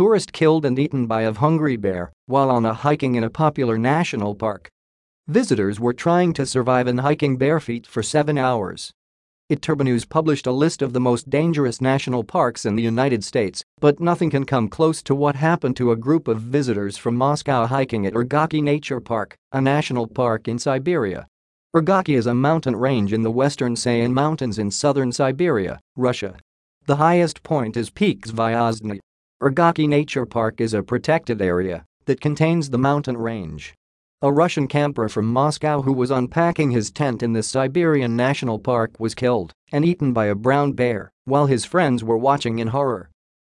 tourist killed and eaten by a hungry bear while on a hiking in a popular national park. Visitors were trying to survive in hiking bare feet for seven hours. eTurboNews published a list of the most dangerous national parks in the United States, but nothing can come close to what happened to a group of visitors from Moscow hiking at Ergaki Nature Park, a national park in Siberia. Ergaki is a mountain range in the western Sayan Mountains in southern Siberia, Russia. The highest point is Peak Zvyazny. Ergaki Nature Park is a protected area that contains the mountain range. A Russian camper from Moscow who was unpacking his tent in the Siberian National Park was killed and eaten by a brown bear while his friends were watching in horror.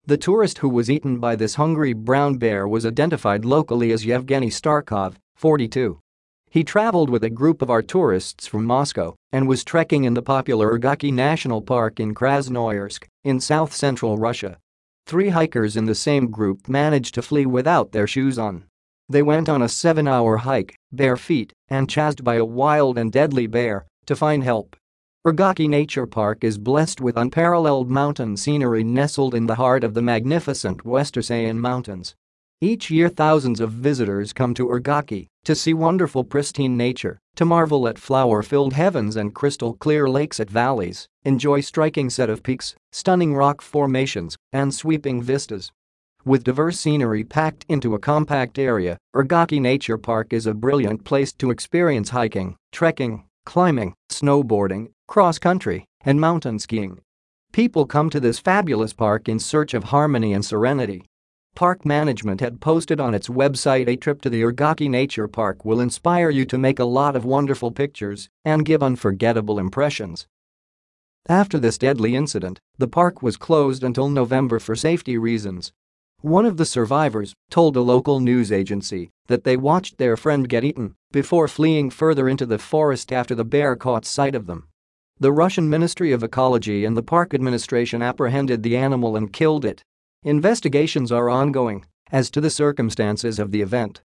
The tourist who was eaten by this hungry brown bear was identified locally as Yevgeny Starkov, 42. He traveled with a group of art tourists from Moscow and was trekking in the popular Ergaki National Park in Krasnoyarsk, in south-central Russia. Three hikers in the same group managed to flee without their shoes on. They went on a seven-hour hike, bare feet, and chased by a wild and deadly bear to find help. Ergaki Nature Park is blessed with unparalleled mountain scenery nestled in the heart of the magnificent Western Sayan Mountains. Each year thousands of visitors come to Ergaki to see wonderful pristine nature, to marvel at flower-filled heavens and crystal-clear lakes at valleys, enjoy striking set of peaks, stunning rock formations, and sweeping vistas. With diverse scenery packed into a compact area, Ergaki Nature Park is a brilliant place to experience hiking, trekking, climbing, snowboarding, cross-country, and mountain skiing. People come to this fabulous park in search of harmony and serenity. Park management had posted on its website a trip to the Ergaki Nature Park will inspire you to make a lot of wonderful pictures and give unforgettable impressions. After this deadly incident, the park was closed until November for safety reasons one of the survivors told a local news agency that they watched their friend get eaten before fleeing further into the forest after the bear caught sight of them. The Russian Ministry of Ecology and the park administration apprehended the animal and killed it. Investigations are ongoing as to the circumstances of the event.